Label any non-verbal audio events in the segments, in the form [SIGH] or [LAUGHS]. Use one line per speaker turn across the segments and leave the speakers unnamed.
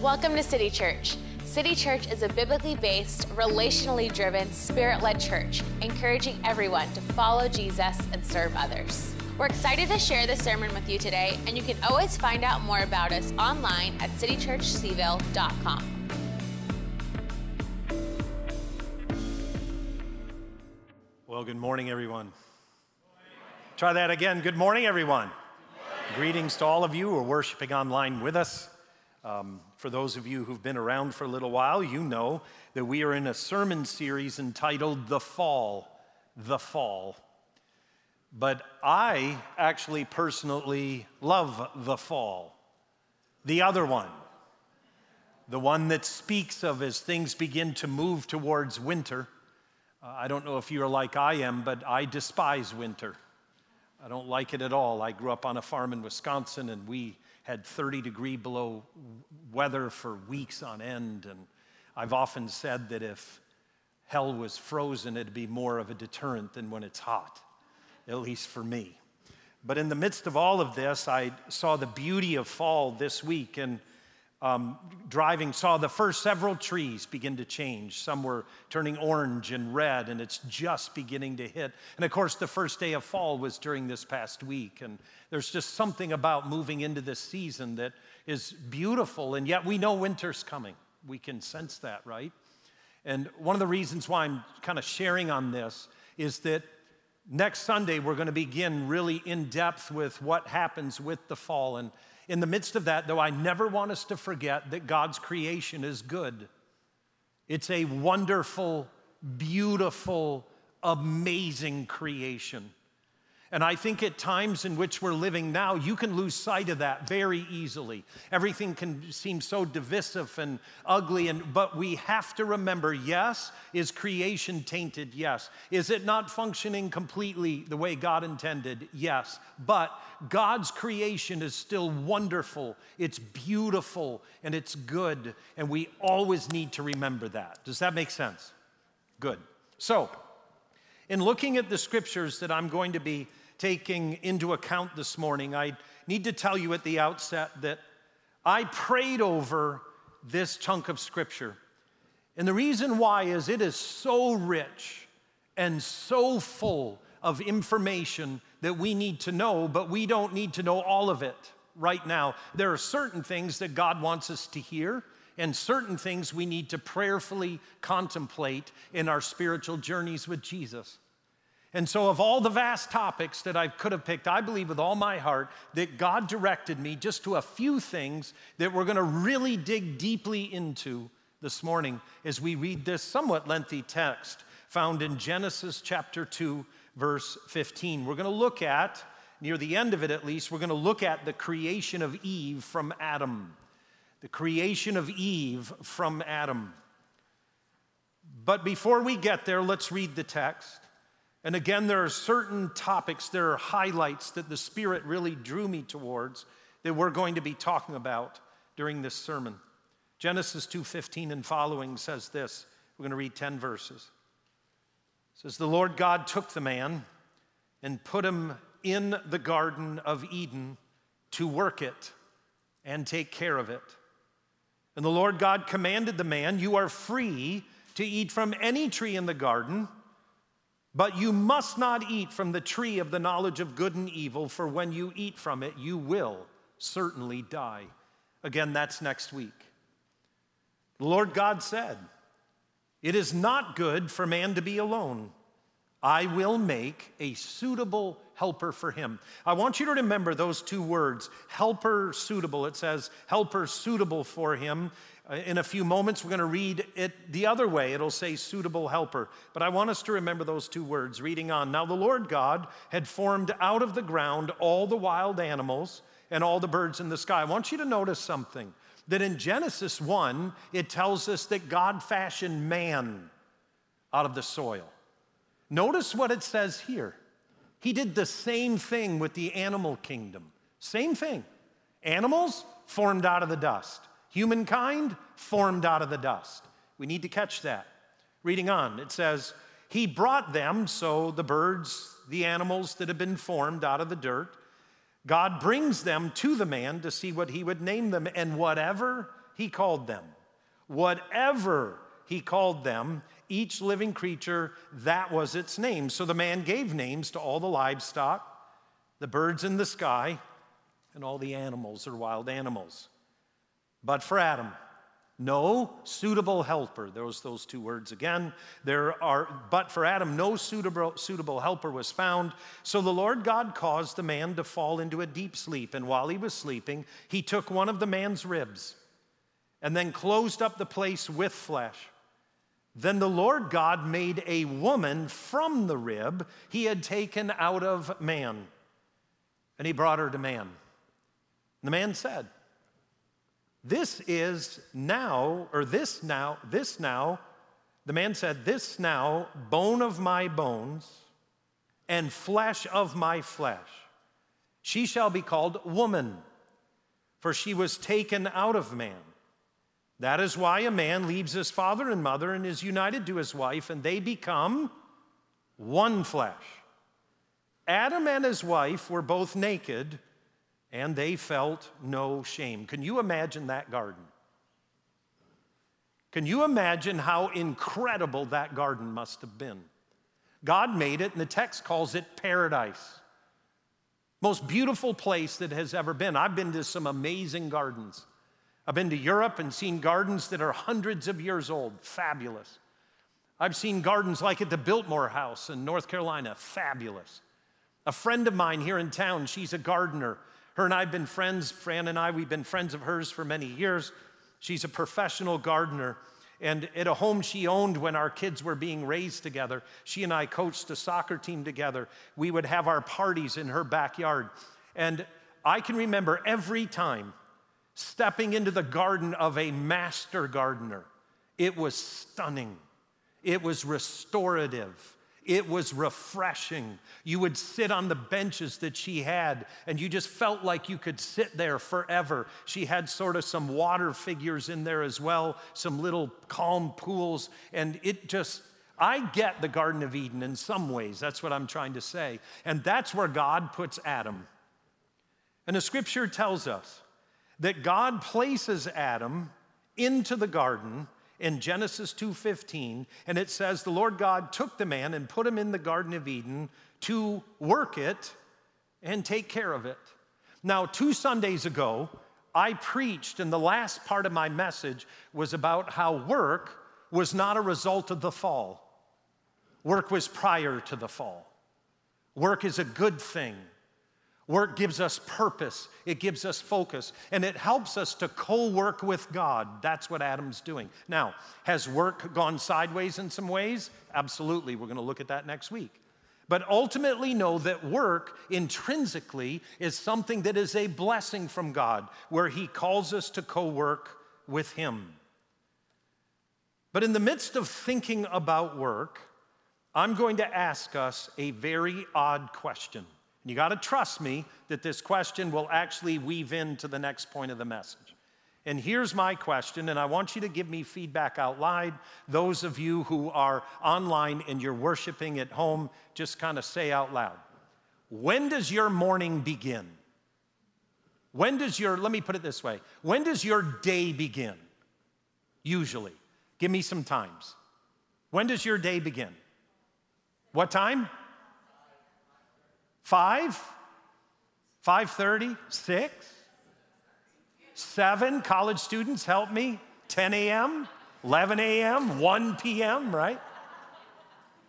Welcome to City Church. City Church is a biblically based, relationally driven, spirit led church, encouraging everyone to follow Jesus and serve others. We're excited to share this sermon with you today, and you can always find out more about us online at citychurchcville.com.
Well, good morning, everyone. Try that again. Good morning, everyone. Greetings to all of you who are worshiping online with us. Um, for those of you who've been around for a little while, you know that we are in a sermon series entitled The Fall. The Fall. But I actually personally love the fall. The other one, the one that speaks of as things begin to move towards winter. Uh, I don't know if you're like I am, but I despise winter. I don't like it at all. I grew up on a farm in Wisconsin and we had 30 degree below weather for weeks on end. And I've often said that if hell was frozen, it'd be more of a deterrent than when it's hot, at least for me. But in the midst of all of this, I saw the beauty of fall this week. And um, driving, saw the first several trees begin to change. Some were turning orange and red, and it's just beginning to hit. And of course, the first day of fall was during this past week. And there's just something about moving into this season that is beautiful, and yet we know winter's coming. We can sense that, right? And one of the reasons why I'm kind of sharing on this is that next Sunday we're going to begin really in depth with what happens with the fall. And in the midst of that, though, I never want us to forget that God's creation is good. It's a wonderful, beautiful, amazing creation. And I think at times in which we're living now, you can lose sight of that very easily. Everything can seem so divisive and ugly, and, but we have to remember yes, is creation tainted? Yes. Is it not functioning completely the way God intended? Yes. But God's creation is still wonderful, it's beautiful, and it's good, and we always need to remember that. Does that make sense? Good. So, in looking at the scriptures that I'm going to be taking into account this morning, I need to tell you at the outset that I prayed over this chunk of scripture. And the reason why is it is so rich and so full of information that we need to know, but we don't need to know all of it right now. There are certain things that God wants us to hear, and certain things we need to prayerfully contemplate in our spiritual journeys with Jesus. And so, of all the vast topics that I could have picked, I believe with all my heart that God directed me just to a few things that we're going to really dig deeply into this morning as we read this somewhat lengthy text found in Genesis chapter 2, verse 15. We're going to look at, near the end of it at least, we're going to look at the creation of Eve from Adam. The creation of Eve from Adam. But before we get there, let's read the text. And again, there are certain topics, there are highlights that the Spirit really drew me towards that we're going to be talking about during this sermon. Genesis 2:15 and following says this. We're going to read 10 verses. It says the Lord God took the man and put him in the garden of Eden to work it and take care of it. And the Lord God commanded the man, You are free to eat from any tree in the garden, but you must not eat from the tree of the knowledge of good and evil, for when you eat from it, you will certainly die. Again, that's next week. The Lord God said, It is not good for man to be alone. I will make a suitable helper for him. I want you to remember those two words helper suitable. It says helper suitable for him. Uh, in a few moments, we're going to read it the other way. It'll say suitable helper. But I want us to remember those two words. Reading on. Now, the Lord God had formed out of the ground all the wild animals and all the birds in the sky. I want you to notice something that in Genesis 1, it tells us that God fashioned man out of the soil. Notice what it says here. He did the same thing with the animal kingdom. Same thing. Animals formed out of the dust. Humankind formed out of the dust. We need to catch that. Reading on, it says, He brought them, so the birds, the animals that have been formed out of the dirt, God brings them to the man to see what he would name them, and whatever he called them. Whatever he called them, each living creature, that was its name. So the man gave names to all the livestock, the birds in the sky, and all the animals or wild animals. But for Adam, no suitable helper. Those those two words again. There are, but for Adam, no suitable, suitable helper was found. So the Lord God caused the man to fall into a deep sleep. And while he was sleeping, he took one of the man's ribs and then closed up the place with flesh. Then the Lord God made a woman from the rib he had taken out of man. And he brought her to man. And the man said, This is now, or this now, this now, the man said, This now, bone of my bones and flesh of my flesh. She shall be called woman, for she was taken out of man. That is why a man leaves his father and mother and is united to his wife, and they become one flesh. Adam and his wife were both naked, and they felt no shame. Can you imagine that garden? Can you imagine how incredible that garden must have been? God made it, and the text calls it paradise. Most beautiful place that has ever been. I've been to some amazing gardens. I've been to Europe and seen gardens that are hundreds of years old, fabulous. I've seen gardens like at the Biltmore House in North Carolina, fabulous. A friend of mine here in town, she's a gardener. Her and I have been friends, Fran and I, we've been friends of hers for many years. She's a professional gardener. And at a home she owned when our kids were being raised together, she and I coached a soccer team together. We would have our parties in her backyard. And I can remember every time stepping into the garden of a master gardener. It was stunning, it was restorative. It was refreshing. You would sit on the benches that she had, and you just felt like you could sit there forever. She had sort of some water figures in there as well, some little calm pools, and it just, I get the Garden of Eden in some ways. That's what I'm trying to say. And that's where God puts Adam. And the scripture tells us that God places Adam into the garden in Genesis 2:15 and it says the Lord God took the man and put him in the garden of Eden to work it and take care of it. Now 2 Sundays ago I preached and the last part of my message was about how work was not a result of the fall. Work was prior to the fall. Work is a good thing. Work gives us purpose, it gives us focus, and it helps us to co work with God. That's what Adam's doing. Now, has work gone sideways in some ways? Absolutely. We're going to look at that next week. But ultimately, know that work intrinsically is something that is a blessing from God, where He calls us to co work with Him. But in the midst of thinking about work, I'm going to ask us a very odd question. You got to trust me that this question will actually weave into the next point of the message. And here's my question, and I want you to give me feedback out loud. Those of you who are online and you're worshiping at home, just kind of say out loud When does your morning begin? When does your, let me put it this way, when does your day begin? Usually. Give me some times. When does your day begin? What time? Five? 5.30? Six? Seven? College students, help me. 10 a.m., 11 a.m., 1 p.m., right?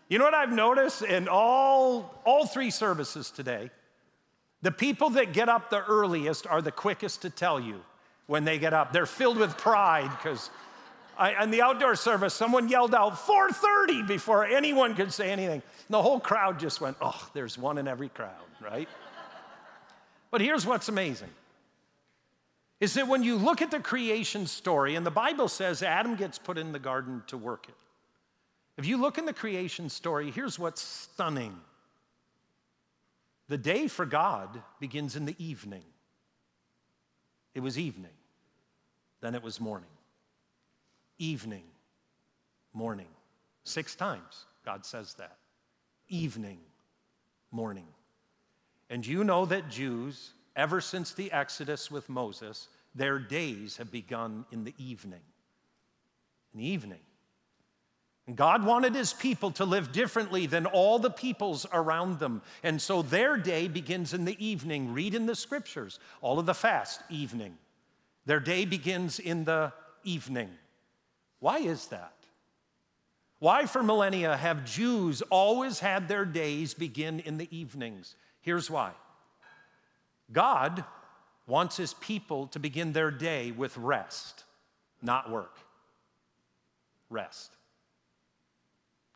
You know what I've noticed in all, all three services today? The people that get up the earliest are the quickest to tell you when they get up. They're filled with pride because in the outdoor service, someone yelled out 4:30 before anyone could say anything. And the whole crowd just went, "Oh, there's one in every crowd, right?" but here's what's amazing. Is that when you look at the creation story, and the Bible says Adam gets put in the garden to work it. If you look in the creation story, here's what's stunning. The day for God begins in the evening. It was evening, then it was morning evening, morning. Six times God says that. Evening, morning. And you know that Jews, ever since the Exodus with Moses, their days have begun in the evening. In the evening. And God wanted his people to live differently than all the peoples around them. And so their day begins in the evening. Read in the scriptures, all of the fast, evening. Their day begins in the evening. Why is that? Why, for millennia, have Jews always had their days begin in the evenings? Here's why God wants his people to begin their day with rest, not work. Rest.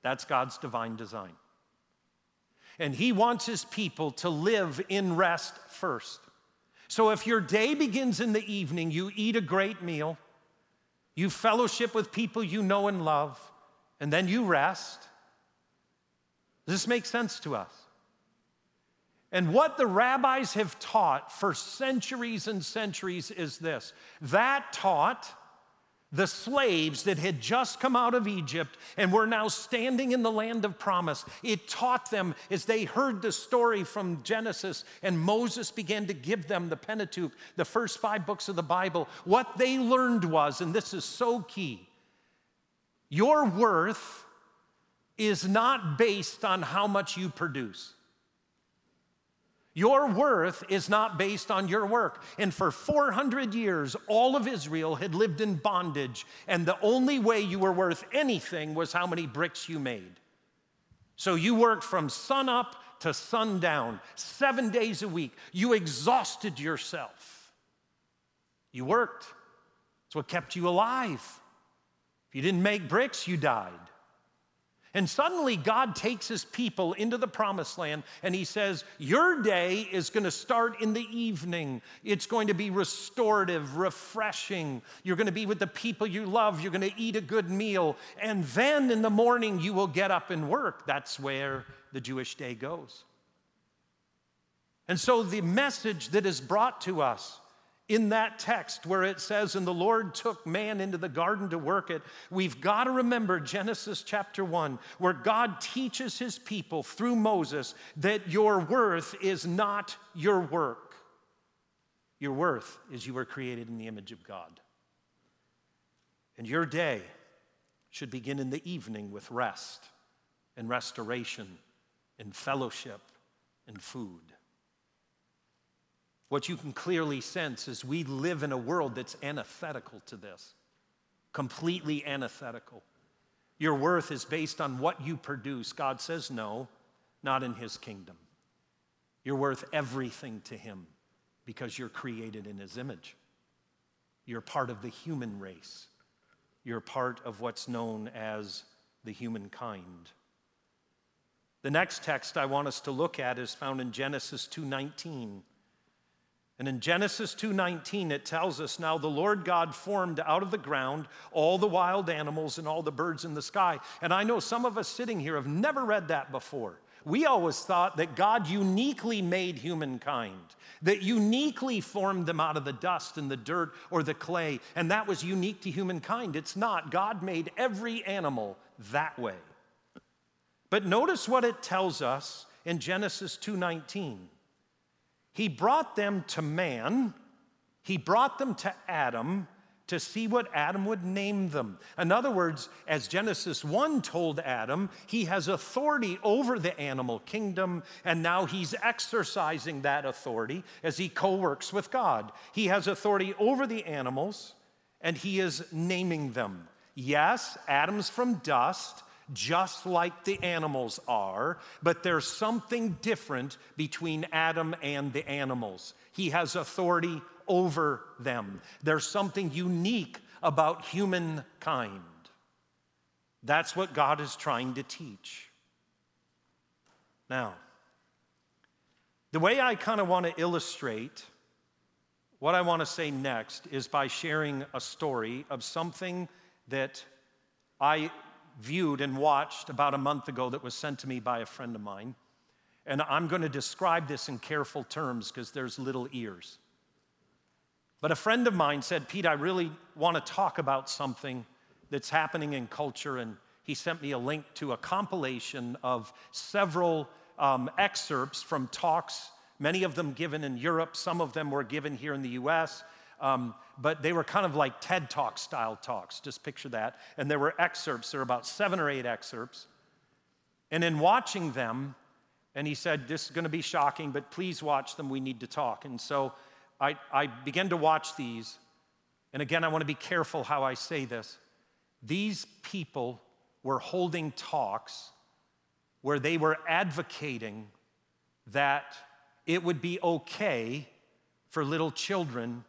That's God's divine design. And he wants his people to live in rest first. So if your day begins in the evening, you eat a great meal, you fellowship with people you know and love, and then you rest. Does this make sense to us? And what the rabbis have taught for centuries and centuries is this that taught the slaves that had just come out of Egypt and were now standing in the land of promise. It taught them as they heard the story from Genesis and Moses began to give them the Pentateuch, the first five books of the Bible. What they learned was, and this is so key, your worth is not based on how much you produce. Your worth is not based on your work. And for 400 years, all of Israel had lived in bondage, and the only way you were worth anything was how many bricks you made. So you worked from sun up to sundown, seven days a week. You exhausted yourself. You worked. It's what kept you alive. If you didn't make bricks, you died. And suddenly, God takes his people into the promised land and he says, Your day is going to start in the evening. It's going to be restorative, refreshing. You're going to be with the people you love. You're going to eat a good meal. And then in the morning, you will get up and work. That's where the Jewish day goes. And so, the message that is brought to us in that text where it says, And the Lord took man into the garden to work it, we've got to remember Genesis chapter 1, where God teaches his people through Moses that your worth is not your work. Your worth is you were created in the image of God. And your day should begin in the evening with rest and restoration and fellowship and food. What you can clearly sense is we live in a world that's antithetical to this, completely antithetical. Your worth is based on what you produce. God says, no, not in His kingdom. You're worth everything to Him because you're created in His image. You're part of the human race. You're part of what's known as the humankind. The next text I want us to look at is found in Genesis 2:19. And in Genesis 2:19 it tells us now the Lord God formed out of the ground all the wild animals and all the birds in the sky. And I know some of us sitting here have never read that before. We always thought that God uniquely made humankind, that uniquely formed them out of the dust and the dirt or the clay, and that was unique to humankind. It's not. God made every animal that way. But notice what it tells us in Genesis 2:19. He brought them to man, he brought them to Adam to see what Adam would name them. In other words, as Genesis 1 told Adam, he has authority over the animal kingdom, and now he's exercising that authority as he co works with God. He has authority over the animals, and he is naming them. Yes, Adam's from dust, just like the animals are, but there's something different between Adam and the animals. He has authority over them. There's something unique about humankind. That's what God is trying to teach. Now, the way I kind of want to illustrate what I want to say next is by sharing a story of something that I viewed and watched about a month ago that was sent to me by a friend of mine. And I'm going to describe this in careful terms because there's little ears. But a friend of mine said, Pete, I really want to talk about something that's happening in culture. And he sent me a link to a compilation of several um, excerpts from talks, many of them given in Europe, some of them were given here in the US, Um, but they were kind of like TED Talk style talks, just picture that. And there were excerpts, there were about seven or eight excerpts. And in watching them, and he said, This is going to be shocking, but please watch them. We need to talk. And so I, I began to watch these. And again, I want to be careful how I say this. These people were holding talks where they were advocating that it would be okay for little children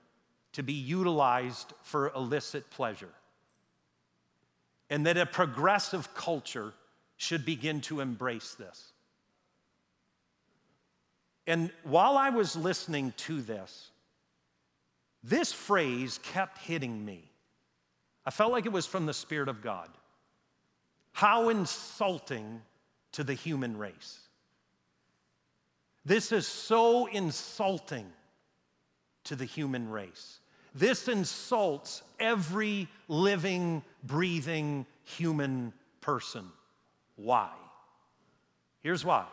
to be utilized for illicit pleasure. And that a progressive culture should begin to embrace this. And while I was listening to this, this phrase kept hitting me. I felt like it was from the Spirit of God. How insulting to the human race. This is so insulting to the human race. This insults every living, breathing human person. Why? Here's why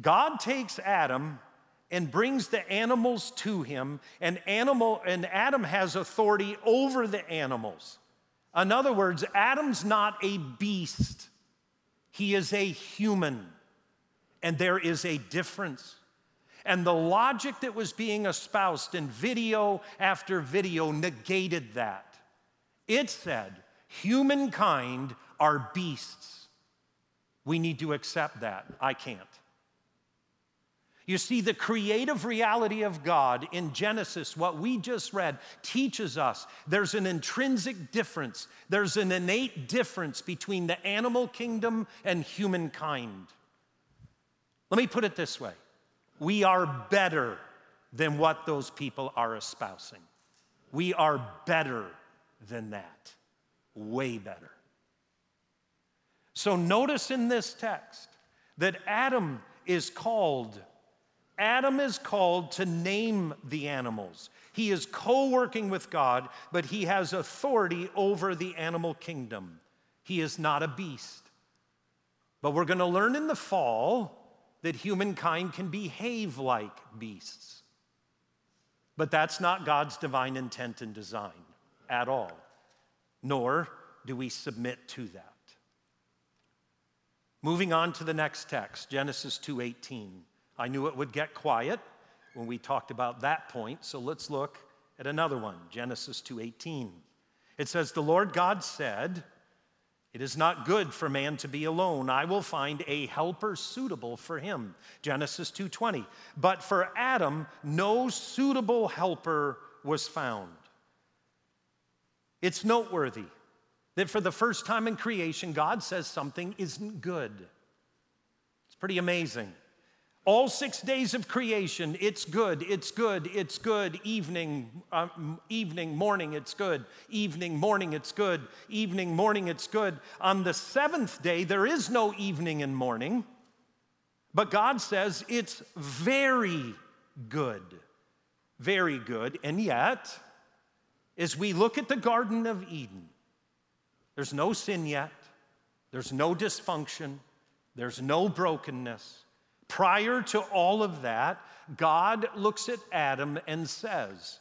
God takes Adam and brings the animals to him, and, animal, and Adam has authority over the animals. In other words, Adam's not a beast, he is a human, and there is a difference. And the logic that was being espoused in video after video negated that. It said, humankind are beasts. We need to accept that. I can't. You see, the creative reality of God in Genesis, what we just read, teaches us there's an intrinsic difference, there's an innate difference between the animal kingdom and humankind. Let me put it this way we are better than what those people are espousing. We are better than that, way better. So notice in this text that Adam is called Adam is called to name the animals. He is co working with God, but he has authority over the animal kingdom. He is not a beast. But we're going to learn in the fall that humankind can behave like beasts. But that's not God's divine intent and design at all, nor do we submit to that. Moving on to the next text, Genesis 2:18. I knew it would get quiet when we talked about that point, so let's look at another one, Genesis 2:18. It says the Lord God said, it is not good for man to be alone. I will find a helper suitable for him. Genesis 2:20. But for Adam no suitable helper was found. It's noteworthy that for the first time in creation God says something isn't good. It's pretty amazing. All six days of creation, it's good, it's good, it's good. Evening, um, evening, morning, it's good. Evening, morning, it's good. Evening, morning, it's good. On the seventh day, there is no evening and morning, but God says it's very good. Very good. And yet, as we look at the Garden of Eden, there's no sin yet, there's no dysfunction, there's no brokenness. Prior to all of that, God looks at Adam and says,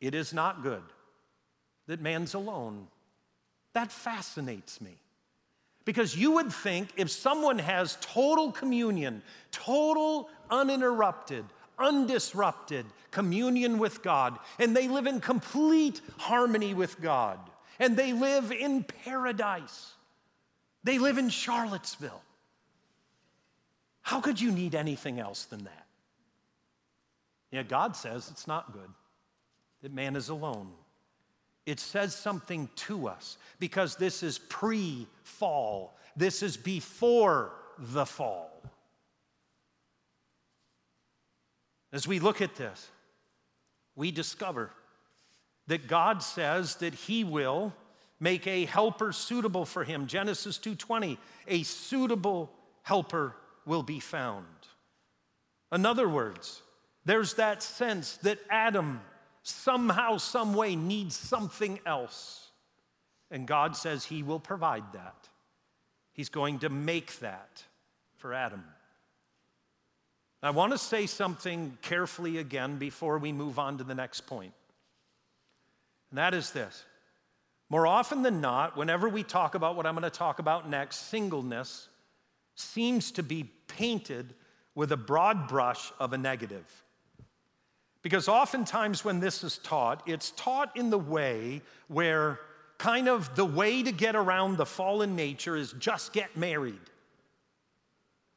It is not good that man's alone. That fascinates me. Because you would think if someone has total communion, total uninterrupted, undisrupted communion with God, and they live in complete harmony with God, and they live in paradise, they live in Charlottesville, how could you need anything else than that? Yeah, God says it's not good that man is alone. It says something to us because this is pre fall, this is before the fall. As we look at this, we discover that God says that he will make a helper suitable for him. Genesis 2:20, a suitable helper will be found. In other words, there's that sense that Adam somehow, some way needs something else. And God says he will provide that. He's going to make that for Adam. I want to say something carefully again before we move on to the next point. And that is this more often than not, whenever we talk about what I'm going to talk about next, singleness seems to be painted with a broad brush of a negative. Because oftentimes when this is taught, it's taught in the way where kind of the way to get around the fallen nature is just get married.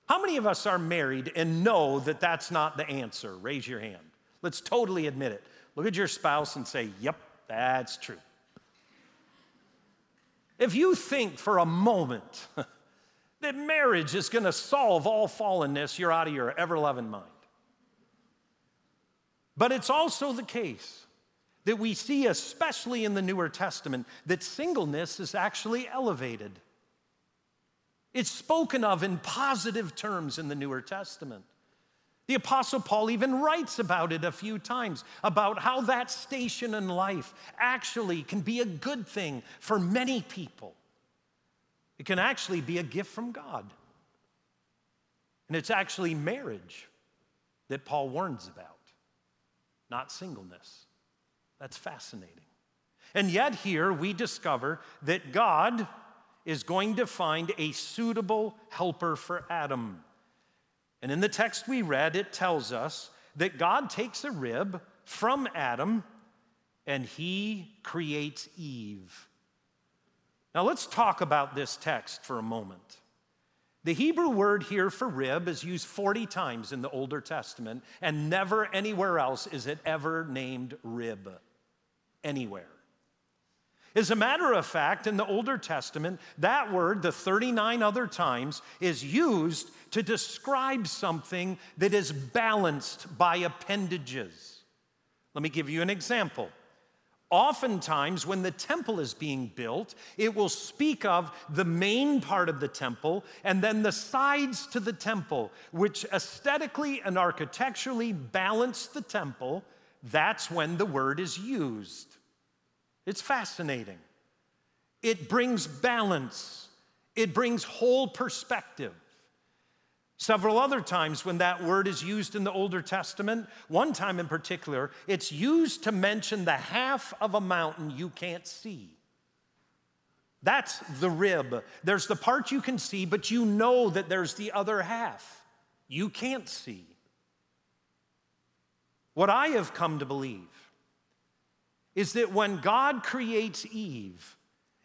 How many of us are married and know that that's not the answer? Raise your hand. Let's totally admit it. Look at your spouse and say, Yep, that's true. If you think for a moment [LAUGHS] that marriage is going to solve all fallenness, you're out of your ever loving mind. But it's also the case that we see, especially in the Newer Testament, that singleness is actually elevated. It's spoken of in positive terms in the Newer Testament. The Apostle Paul even writes about it a few times about how that station in life actually can be a good thing for many people. It can actually be a gift from God. And it's actually marriage that Paul warns about not singleness. That's fascinating. And yet, here we discover that God is going to find a suitable helper for Adam. And in the text we read, it tells us that God takes a rib from Adam and he creates Eve. Now, let's talk about this text for a moment. The Hebrew word here for rib is used 40 times in the Older Testament, and never anywhere else is it ever named rib. Anywhere. As a matter of fact, in the Older Testament, that word, the 39 other times, is used to describe something that is balanced by appendages. Let me give you an example. Oftentimes, when the temple is being built, it will speak of the main part of the temple and then the sides to the temple, which aesthetically and architecturally balance the temple. That's when the word is used. It's fascinating. It brings balance, it brings whole perspective. Several other times when that word is used in the Older Testament, one time in particular, it's used to mention the half of a mountain you can't see. That's the rib. There's the part you can see, but you know that there's the other half you can't see. What I have come to believe is that when God creates Eve,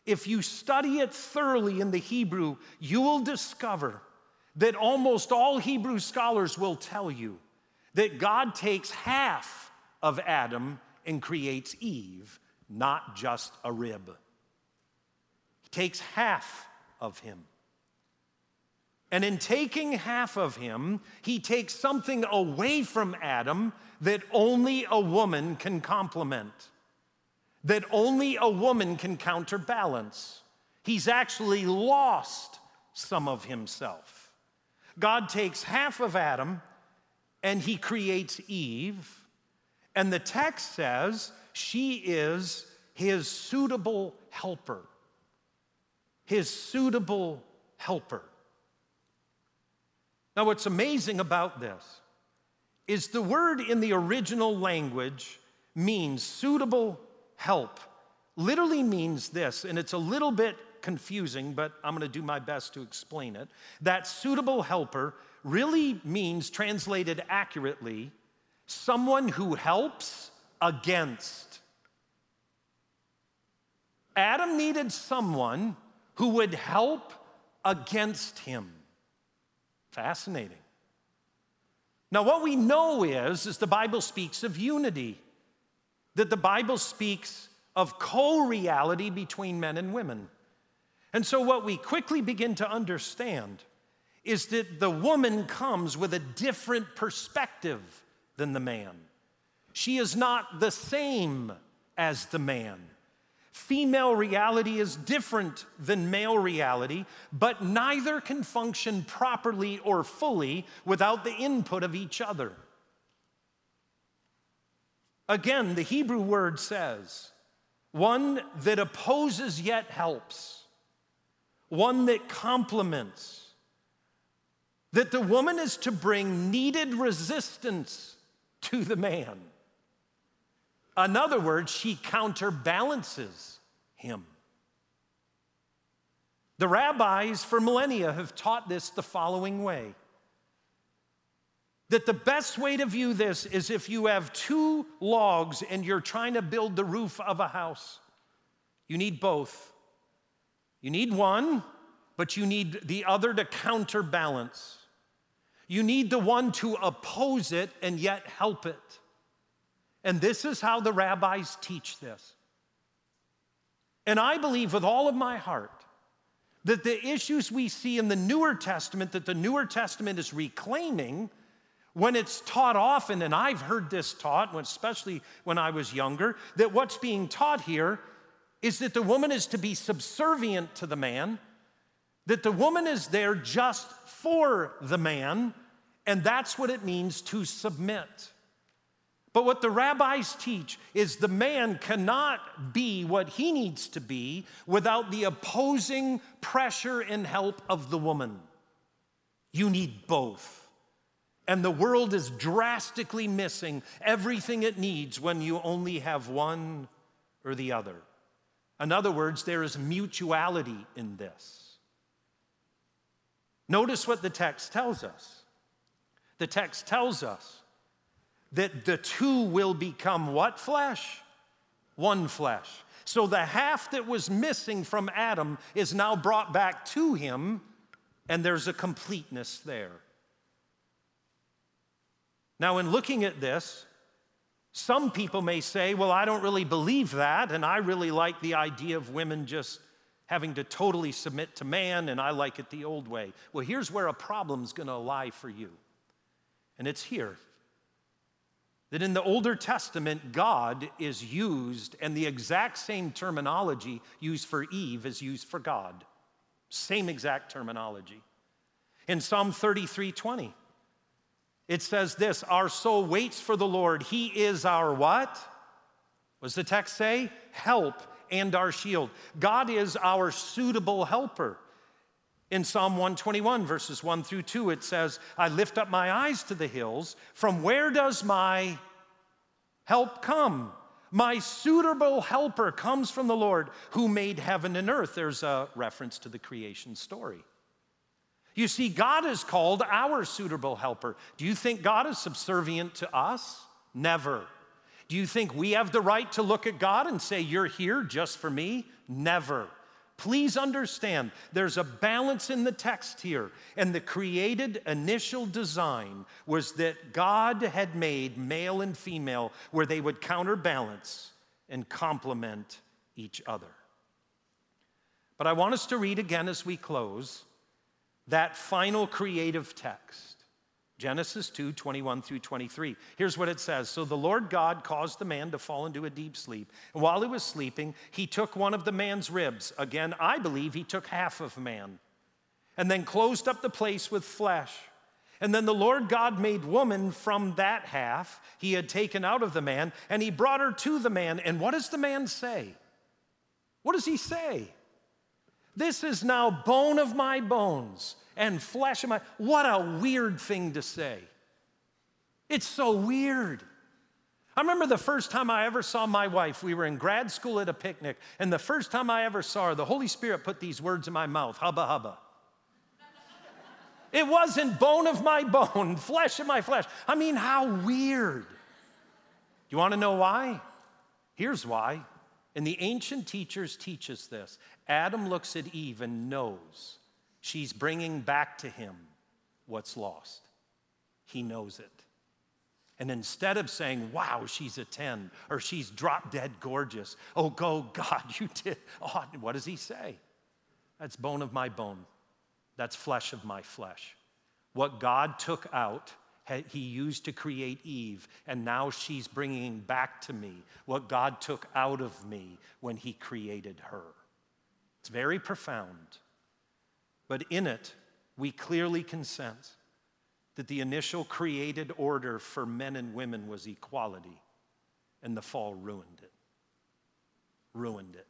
if you study it thoroughly in the Hebrew, you will discover that almost all Hebrew scholars will tell you that God takes half of Adam and creates Eve, not just a rib. He takes half of him. And in taking half of him, he takes something away from Adam that only a woman can complement, that only a woman can counterbalance. He's actually lost some of himself. God takes half of Adam and he creates Eve. And the text says she is his suitable helper. His suitable helper. Now, what's amazing about this is the word in the original language means suitable help. Literally means this, and it's a little bit confusing, but I'm going to do my best to explain it. That suitable helper really means, translated accurately, someone who helps against. Adam needed someone who would help against him. Fascinating. Now, what we know is, is the Bible speaks of unity, that the Bible speaks of co reality between men and women. And so, what we quickly begin to understand is that the woman comes with a different perspective than the man. She is not the same as the man. Female reality is different than male reality, but neither can function properly or fully without the input of each other. Again, the Hebrew word says, one that opposes yet helps one that complements. That the woman is to bring needed resistance to the man. In other words, she counterbalances him. The rabbis for millennia have taught this the following way that the best way to view this is if you have two logs and you're trying to build the roof of a house. You need both. You need one, but you need the other to counterbalance. You need the one to oppose it and yet help it. And this is how the rabbis teach this. And I believe with all of my heart that the issues we see in the Newer Testament, that the Newer Testament is reclaiming, when it's taught often, and I've heard this taught, especially when I was younger, that what's being taught here is that the woman is to be subservient to the man, that the woman is there just for the man, and that's what it means to submit. But what the rabbis teach is the man cannot be what he needs to be without the opposing pressure and help of the woman. You need both. And the world is drastically missing everything it needs when you only have one or the other. In other words, there is mutuality in this. Notice what the text tells us. The text tells us that the two will become what flesh? One flesh. So the half that was missing from Adam is now brought back to him, and there's a completeness there. Now, in looking at this, some people may say, Well, I don't really believe that, and I really like the idea of women just having to totally submit to man, and I like it the old way. Well, here's where a problem's gonna lie for you, and it's here that in the Older Testament, God is used, and the exact same terminology used for Eve is used for God. Same exact terminology. In Psalm 33 20, it says this Our soul waits for the Lord. He is our what? Does the text say? Help and our shield. God is our suitable helper. In Psalm 121, verses 1 through 2, it says, I lift up my eyes to the hills. From where does my help come? My suitable helper comes from the Lord who made heaven and earth. There's a reference to the creation story. You see, God is called our suitable helper. Do you think God is subservient to us? Never. Do you think we have the right to look at God and say, You're here just for me? Never. Please understand, there's a balance in the text here. And the created initial design was that God had made male and female where they would counterbalance and complement each other. But I want us to read again as we close that final creative text. Genesis 2 21 through 23. Here's what it says So the Lord God caused the man to fall into a deep sleep. And while he was sleeping, he took one of the man's ribs. Again, I believe he took half of man, and then closed up the place with flesh. And then the Lord God made woman from that half he had taken out of the man, and he brought her to the man. And what does the man say? What does he say? This is now bone of my bones and flesh of my. What a weird thing to say. It's so weird. I remember the first time I ever saw my wife. We were in grad school at a picnic, and the first time I ever saw her, the Holy Spirit put these words in my mouth hubba hubba. It wasn't bone of my bone, [LAUGHS] flesh of my flesh. I mean, how weird. You want to know why? Here's why. And the ancient teachers teach us this Adam looks at Eve and knows she's bringing back to him what's lost. He knows it. And instead of saying, wow, she's a 10 or she's drop dead gorgeous, oh, go, God, [LAUGHS] you did. Oh, what does he say? That's bone of my bone. That's flesh of my flesh. What God took out, he used to create Eve, and now she's bringing back to me what God took out of me when he created her. It's very profound. But in it, we clearly can sense that the initial created order for men and women was equality, and the fall ruined it. Ruined it.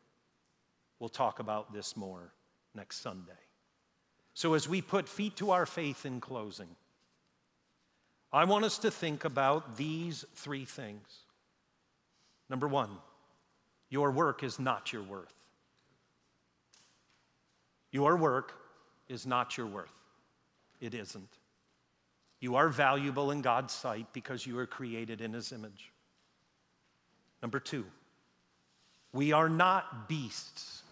We'll talk about this more next Sunday. So, as we put feet to our faith in closing, I want us to think about these three things. Number one, your work is not your worth. Your work is not your worth. It isn't. You are valuable in God's sight because you are created in His image. Number two, we are not beasts.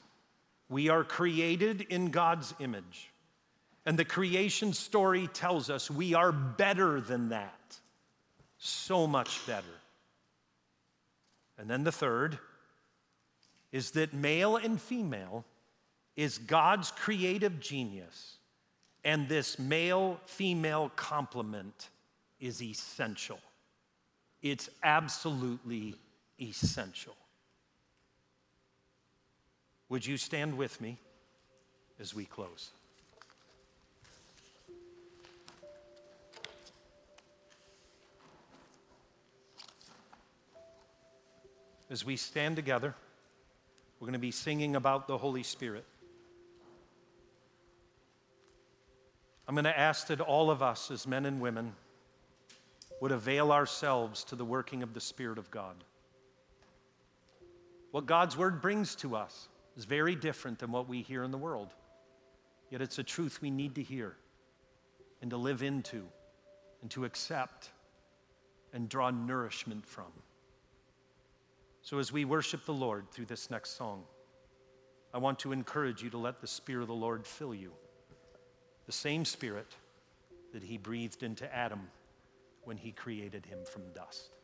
We are created in God's image. And the creation story tells us we are better than that. So much better. And then the third is that male and female is God's creative genius. And this male female complement is essential. It's absolutely essential. Would you stand with me as we close? As we stand together, we're going to be singing about the Holy Spirit. I'm going to ask that all of us, as men and women, would avail ourselves to the working of the Spirit of God. What God's Word brings to us is very different than what we hear in the world. Yet it's a truth we need to hear and to live into and to accept and draw nourishment from. So, as we worship the Lord through this next song, I want to encourage you to let the Spirit of the Lord fill you. The same Spirit that He breathed into Adam when He created him from dust.